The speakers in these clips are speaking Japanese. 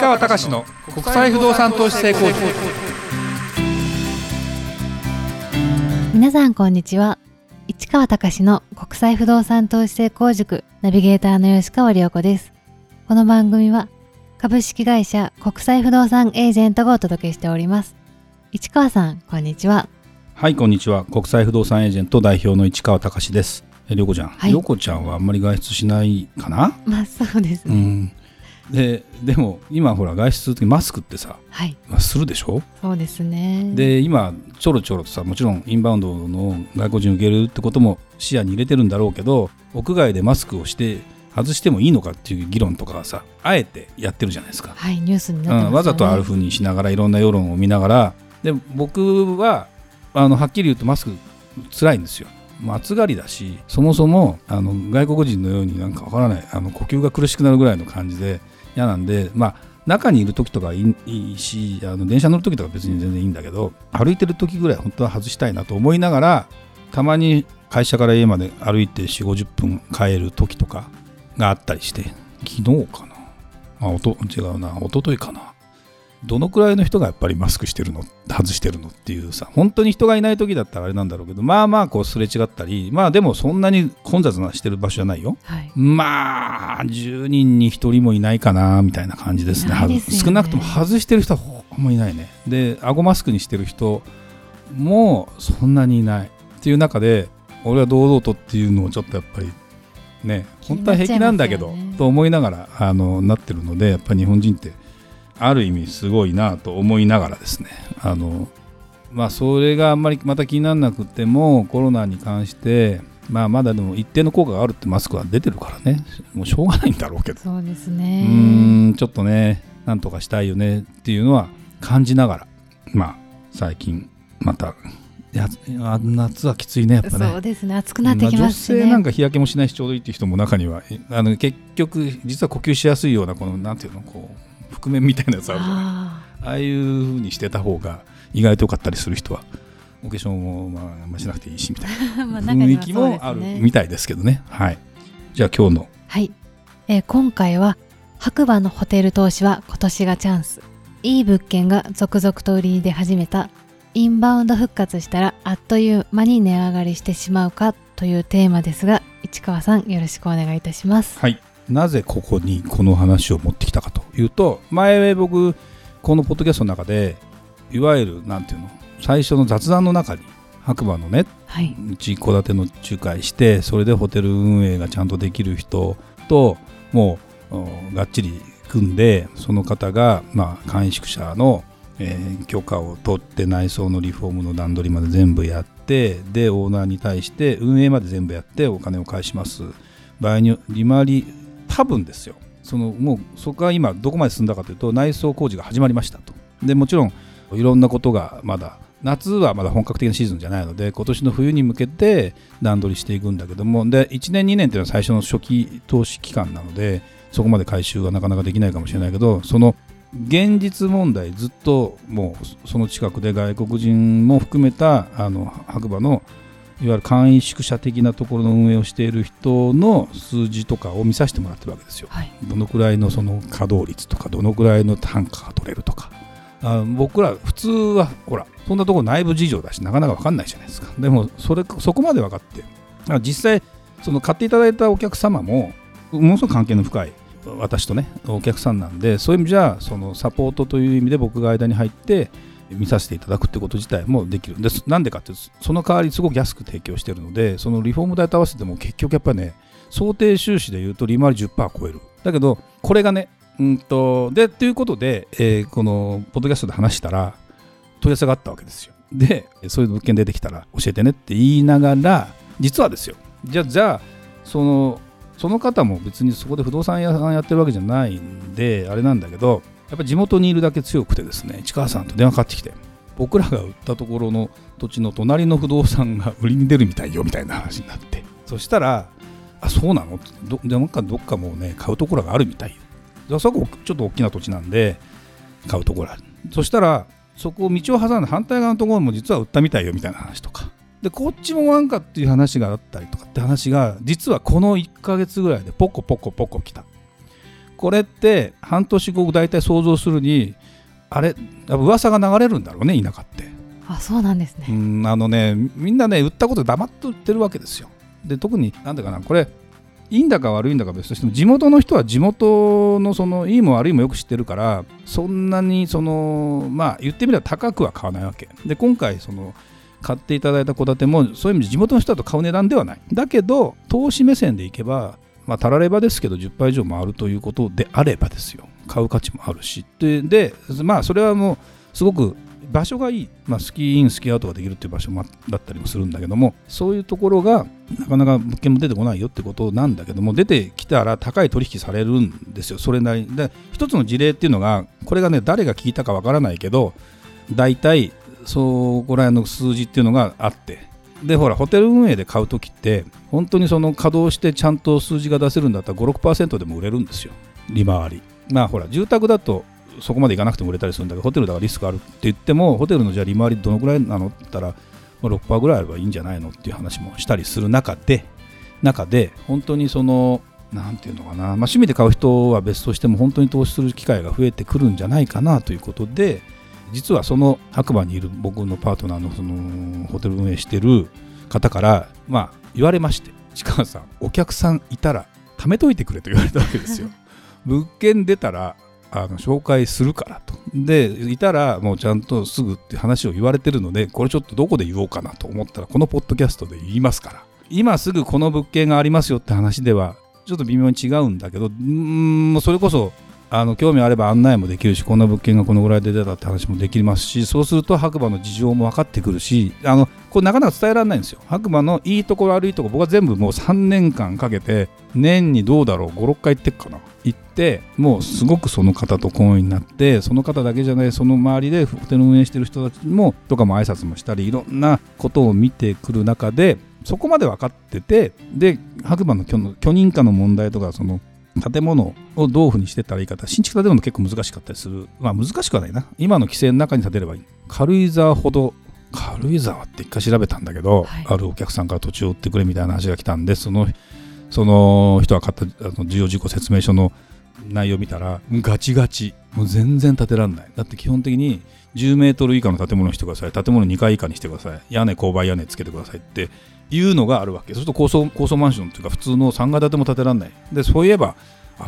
川隆の国際不動産投資成功塾。皆さんこんにちは。市川隆の国際不動産投資成功塾。ナビゲーターの吉川良子です。この番組は株式会社国際不動産エージェントがお届けしております。市川さんこんにちは。はいこんにちは。国際不動産エージェント代表の市川隆です。えりょうこちゃん、はい。りょうこちゃんはあんまり外出しないかな？まあそうですね、うんででも今ほら外出する時マスクってさ、はい。まあ、するでしょ？そうですね。で今ちょろちょろとさもちろんインバウンドの外国人受けるってことも視野に入れてるんだろうけど屋外でマスクをして外してもいいのかっていう議論とかはさあえてやってるじゃないですか、はいニュースになってますよね、うん、わざとああいうふうにしながらいろんな世論を見ながらで僕はあのはっきり言うとマスク辛いんですよ。暑がりだしそもそもあの外国人のようになんかわからないあの呼吸が苦しくなるぐらいの感じで嫌なんでまあ中にいる時とかいいしあの電車乗る時とか別に全然いいんだけど歩いてる時ぐらい本当は外したいなと思いながらたまに会社から家まで歩いて4 5 0分帰る時とかがあったりして昨日かな？あおと違うな。一昨日かな。どのくらいの人がやっぱりマスクしてるの外してるのっていうさ本当に人がいない時だったらあれなんだろうけどまあまあこうすれ違ったりまあでもそんなに混雑なしてる場所じゃないよ。はい。まあ10人に1人もいないかなみたいな感じですね。ね。少なくとも外してる人はほぼもいないね。で顎マスクにしてる人もそんなにいないっていう中で俺は堂々とっていうのをちょっとやっぱりね本当は平気なんだけど、ね。と思いながらあのなってるのでやっぱり日本人ってある意味すごいなと思いながらですね。あのまあそれがあんまりまた気にならなくてもコロナに関してまあまだでも一定の効果があるってマスクは出てるからね。もうしょうがないんだろうけど。そうですうねーんちょっとねなんとかしたいよねっていうのは感じながらまあ最近またやあ夏はきついねやっぱね。そうですね。暑くなってきますしね。女性なんか日焼けもしないしちょうどいいっていう人も中にはあの結局実は呼吸しやすいようなこのなんていうのこう覆面みたいなやつある。じゃないあああいう風にしてた方が意外と良かったりする人はお化粧もまああんましなくていいしみたいな 雰囲気もあるみたいですけどね。はい。じゃあ今日の。はい、えー今回は白馬のホテル投資は今年がチャンス。いい物件が続々と売りに出始めた。インバウンド復活したらあっという間に値上がりしてしまうかというテーマですが市川さんよろしくお願いいたします。はい、なぜここにこの話を持ってきたかというと前僕このポッドキャストの中でいわゆるなんていうの最初の雑談の中に白馬のねはい。うち戸建ての仲介してそれでホテル運営がちゃんとできる人ともうおがっちり組んでその方が、まあ、簡易宿舎の、えー許可を取って内装のリフォームの段取りまで全部やってでオーナーに対して運営まで全部やってお金を返します。場合によ利回り多分ですよ。そのもうそこが今どこまで進んだかというと内装工事が始まりましたと。でもちろんいろんなことがまだ夏はまだ本格的なシーズンじゃないので今年の冬に向けて段取りしていくんだけどもで1年2年っていうのは最初の初期投資期間なのでそこまで回収はなかなかできないかもしれないけどその現実問題ずっともうその近くで外国人も含めたあの白馬のいわゆる簡易宿舎的なところの運営をしている人の数字とかを見させてもらってるわけですよ。はい。どのくらいのその稼働率とかどのくらいの単価が取れるとか。あ僕ら普通はほらそんなところ内部事情だしなかなか分かんないじゃないですか。でもそれそこまで分かってあ実際その買っていただいたお客様もものすごく関係の深い私とねお客さんなんでそういう意味じゃそのサポートという意味で僕が間に入って見させていただくってこと自体もできる。んですなんでかってその代わりすごく安く提供してるのでそのリフォーム代と合わせても結局やっぱね想定収支でいうと利回り10%超える。だけどこれがねうんとでということで、えーこのポッドキャストで話したら問い合わせがあったわけですよ。でそういう物件出てきたら教えてねって言いながら実はですよ。じゃあじゃあそのその方も別にそこで不動産屋さんやってるわけじゃないんであれなんだけどやっぱ地元にいるだけ強くてですね市川さんと電話かかってきて僕らが売ったところの土地の隣の不動産が売りに出るみたいよみたいな話になってそしたら「あそうなの?」どでなんかどっかもうね買うところがあるみたいよ。でそこちょっと大きな土地なんで買うところある。そしたらそこを道を挟んで反対側のところも実は売ったみたいよみたいな話とか。でこっちもなんかっていう話があったりとかって話が実はこの1ヶ月ぐらいでポコポコポコ来た。これって半年後大体想像するにあれ噂が流れるんだろうね田舎って。あそうなんですね。うんあのねみんなね売ったこと黙って売ってるわけですよ。で特になんだかなこれいいんだか悪いんだか別としても地元の人は地元のそのいいも悪いもよく知ってるからそんなにそのまあ言ってみれば高くは買わないわけ。で今回その買っていただいた戸建てもそういう意味で地元の人だと買う値段ではない。だけど投資目線でいけばまあたらればですけど10倍以上回るということであればですよ。買う価値もあるし。ででまあそれはもうすごく場所がいい、まあ、スキーインスキーアウトができるっていう場所もだったりもするんだけどもそういうところがなかなか物件も出てこないよってことなんだけども出てきたら高い取引されるんですよ。それなりで一つの事例っていうのがこれがね誰が聞いたかわからないけど大体そこら辺の数字っていうのがあって。でほらホテル運営で買う時って本当にその稼働してちゃんと数字が出せるんだったら56%でも売れるんですよ。利回り。まあほら住宅だとそこまでいかなくても売れたりするんだけどホテルだからリスクあるって言ってもホテルのじゃあ利回りどのくらいなのって言ったら6%ぐらいあればいいんじゃないのっていう話もしたりする中で中で本当にそのなんていうのかな、まあ、趣味で買う人は別としても本当に投資する機会が増えてくるんじゃないかなということで実はその白馬にいる僕のパートナーのそのホテル運営してる方からまあ言われまして市川さんお客さんいたら貯めといてくれと言われたわけですよ 物件出たらあの紹介するからと。で、いたらもうちゃんとすぐって話を言われてるので、これちょっとどこで言おうかなと思ったら、このポッドキャストで言いますから。今すぐこの物件がありますよって話では、ちょっと微妙に違うんだけど、うん、それこそ、あの興味あれば案内もできるし、こんな物件がこのぐらいで出たって話もできますし、そうすると白馬の事情も分かってくるし、あのこれなかなか伝えられないんですよ。白馬のいいところ悪いところ、僕は全部もう3年間かけて、年にどうだろう、5、6回行ってっかな。行ってもうすごくその方と懇意になってその方だけじゃないその周りでホテル運営してる人たちもとかも挨拶もしたりいろんなことを見てくる中でそこまで分かっててで白馬の許認可の問題とかその建物をどういうふうにしてったらいいか新築建物結構難しかったりする。まあ難しくはないな。今の規制の中に建てればいい。軽井沢ほど軽井沢って一回調べたんだけど、はい、あるお客さんから土地を売ってくれみたいな話が来たんでそのその人が買ったあの重要事項説明書の内容見たらガチガチ。もう全然建てられない。だって基本的に10メートル以下の建物にしてください。建物2階以下にしてください。屋根勾配屋根つけてくださいっていうのがあるわけ。そうすると高層高層マンションっていうか普通の3階建ても建てられない。でそういえば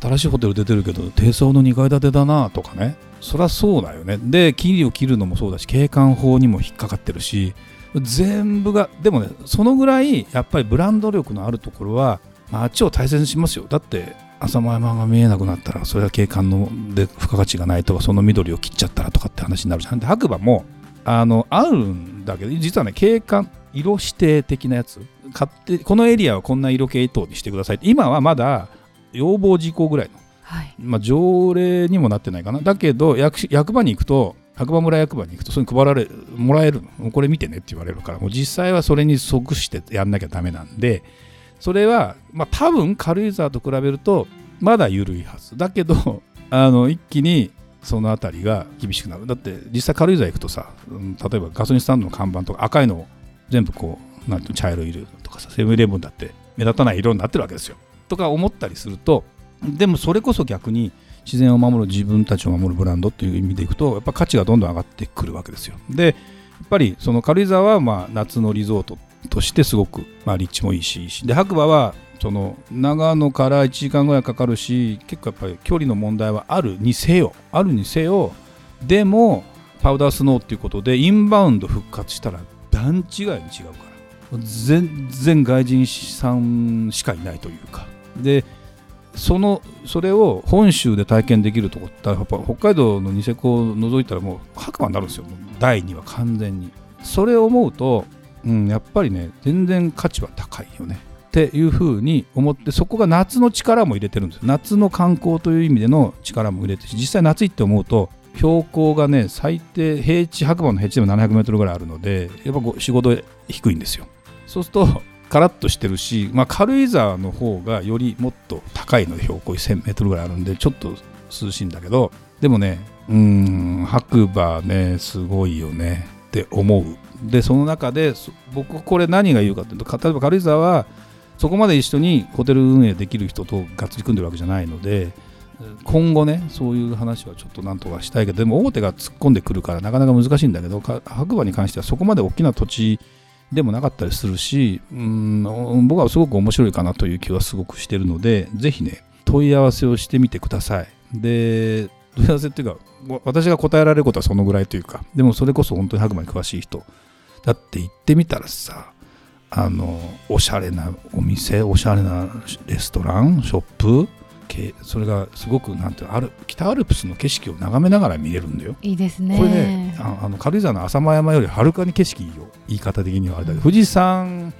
新しいホテル出てるけど低層の2階建てだなとかね。そりゃそうだよね。で木を切るのもそうだし景観法にも引っかかってるし全部がでもねそのぐらいやっぱりブランド力のあるところは街を大切にしますよ。だって浅間山が見えなくなったらそれは景観ので付加価値がないとかその緑を切っちゃったらとかって話になるじゃん。で白馬もあのあるんだけど実はね景観色指定的なやつ買ってこのエリアはこんな色系統にしてください今はまだ要望事項ぐらいの、はい、まあ、条例にもなってないかな。だけど役役場に行くと白馬村役場に行くとそれに配られもらえるのこれ見てねって言われるからもう実際はそれに即してやんなきゃダメなんでそれは、まあ、多分軽井沢と比べるとまだ緩いはず。だけど あの一気にその辺りが厳しくなる。だって実際軽井沢行くとさ、うん、例えばガソリンスタンドの看板とか赤いの全部こうなんていう茶色い色とかさセブンイレブンだって目立たない色になってるわけですよ。とか思ったりするとでもそれこそ逆に自然を守る自分たちを守るブランドという意味でいくとやっぱ価値がどんどん上がってくるわけですよ。でやっぱりその軽井沢はまあ夏のリゾートとしてすごく、まあ、立地もいいしで白馬はその長野から1時間ぐらいかかるし結構やっぱり距離の問題はあるにせよあるにせよでもパウダースノーっていうことでインバウンド復活したら段違いに違うから。全然外人さんしかいないというか。でそのそれを本州で体験できるとこってやっぱ北海道のニセコを除いたらもう白馬になるんですよ。第2は完全に。それを思うとうん、やっぱりね全然価値は高いよね。っていうふうに思ってそこが夏の力も入れてるんです夏の観光という意味での力も入れて実際夏行って思うと標高がね最低平地白馬の平地でも700メートルぐらいあるのでやっぱ4、5度低いんですよ。そうするとカラッとしてるし、まあ、軽井沢の方がよりもっと高いので標高1000メートルぐらいあるんでちょっと涼しいんだけどでもねうん白馬ねすごいよね。って思う。でその中で僕これ何が言うかというと例えば軽井沢はそこまで一緒にホテル運営できる人とがっつり組んでるわけじゃないので今後ねそういう話はちょっとなんとかしたいけどでも大手が突っ込んでくるからなかなか難しいんだけど白馬に関してはそこまで大きな土地でもなかったりするしうん僕はすごく面白いかなという気はすごくしてるのでぜひね問い合わせをしてみてください。で問い合わせっていうか私が答えられることはそのぐらいというかでもそれこそ本当に白馬に詳しい人だって行ってみたらさあのおしゃれなお店おしゃれなレストランショップそれがすごくなんていうの北アルプスの景色を眺めながら見れるんだよ。いいですね。これねあの軽井沢の浅間山よりはるかに景色いいよ言い方的にはあれだけど、富士山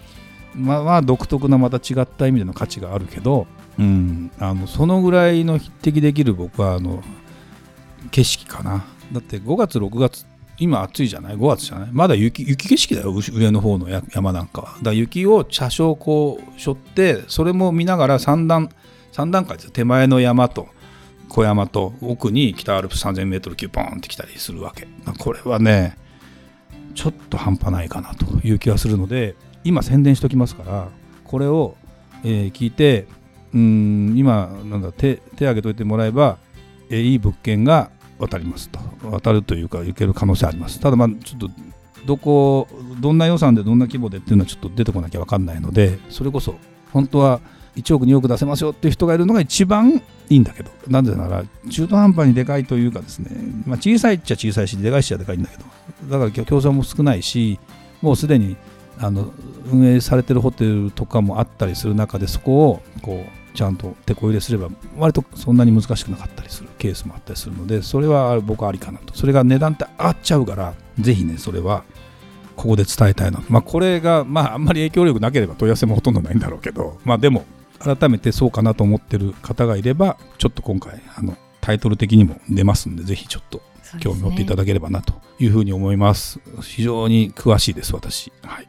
まあ独特なまた違った意味での価値があるけど、うん、あのそのぐらいの匹敵できる僕はあの景色かな。だって5月6月今暑いじゃない？5月じゃない？まだ雪雪景色だよ上の方の山なんかは。だから雪を車掌こう背負ってそれも見ながら三段3段階です手前の山と小山と奥に北アルプス 3000m 級ポンって来たりするわけ。これはねちょっと半端ないかなという気がするので今宣伝しておきますからこれを、えー、聞いてうん今なんだ手手挙げといてもらえば、え、いい物件が渡りますと。渡るというか行ける可能性あります。ただまあちょっとどこどんな予算でどんな規模でっていうのはちょっと出てこなきゃ分かんないのでそれこそ本当は1億2億出せますよっていう人がいるのが一番いいんだけど。なぜなら中途半端にでかいというかですね、まあ、小さいっちゃ小さいしでかいっちゃでかいんだけど。だから競争も少ないしもうすでにあの運営されてるホテルとかもあったりする中でそこをこうちゃんと手こ入れすれば割とそんなに難しくなかったりするケースもあったりするのでそれは僕はありかなと。それが値段って上がっちゃうからぜひねそれはここで伝えたいなまあこれがまああんまり影響力なければ問い合わせもほとんどないんだろうけどまあでも改めてそうかなと思ってる方がいればちょっと今回あのタイトル的にも出ますんでぜひちょっと興味を持っていただければなというふうに思います、ね、非常に詳しいです私。はい、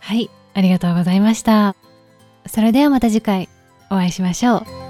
はい、ありがとうございました。それではまた次回お会いしましょう。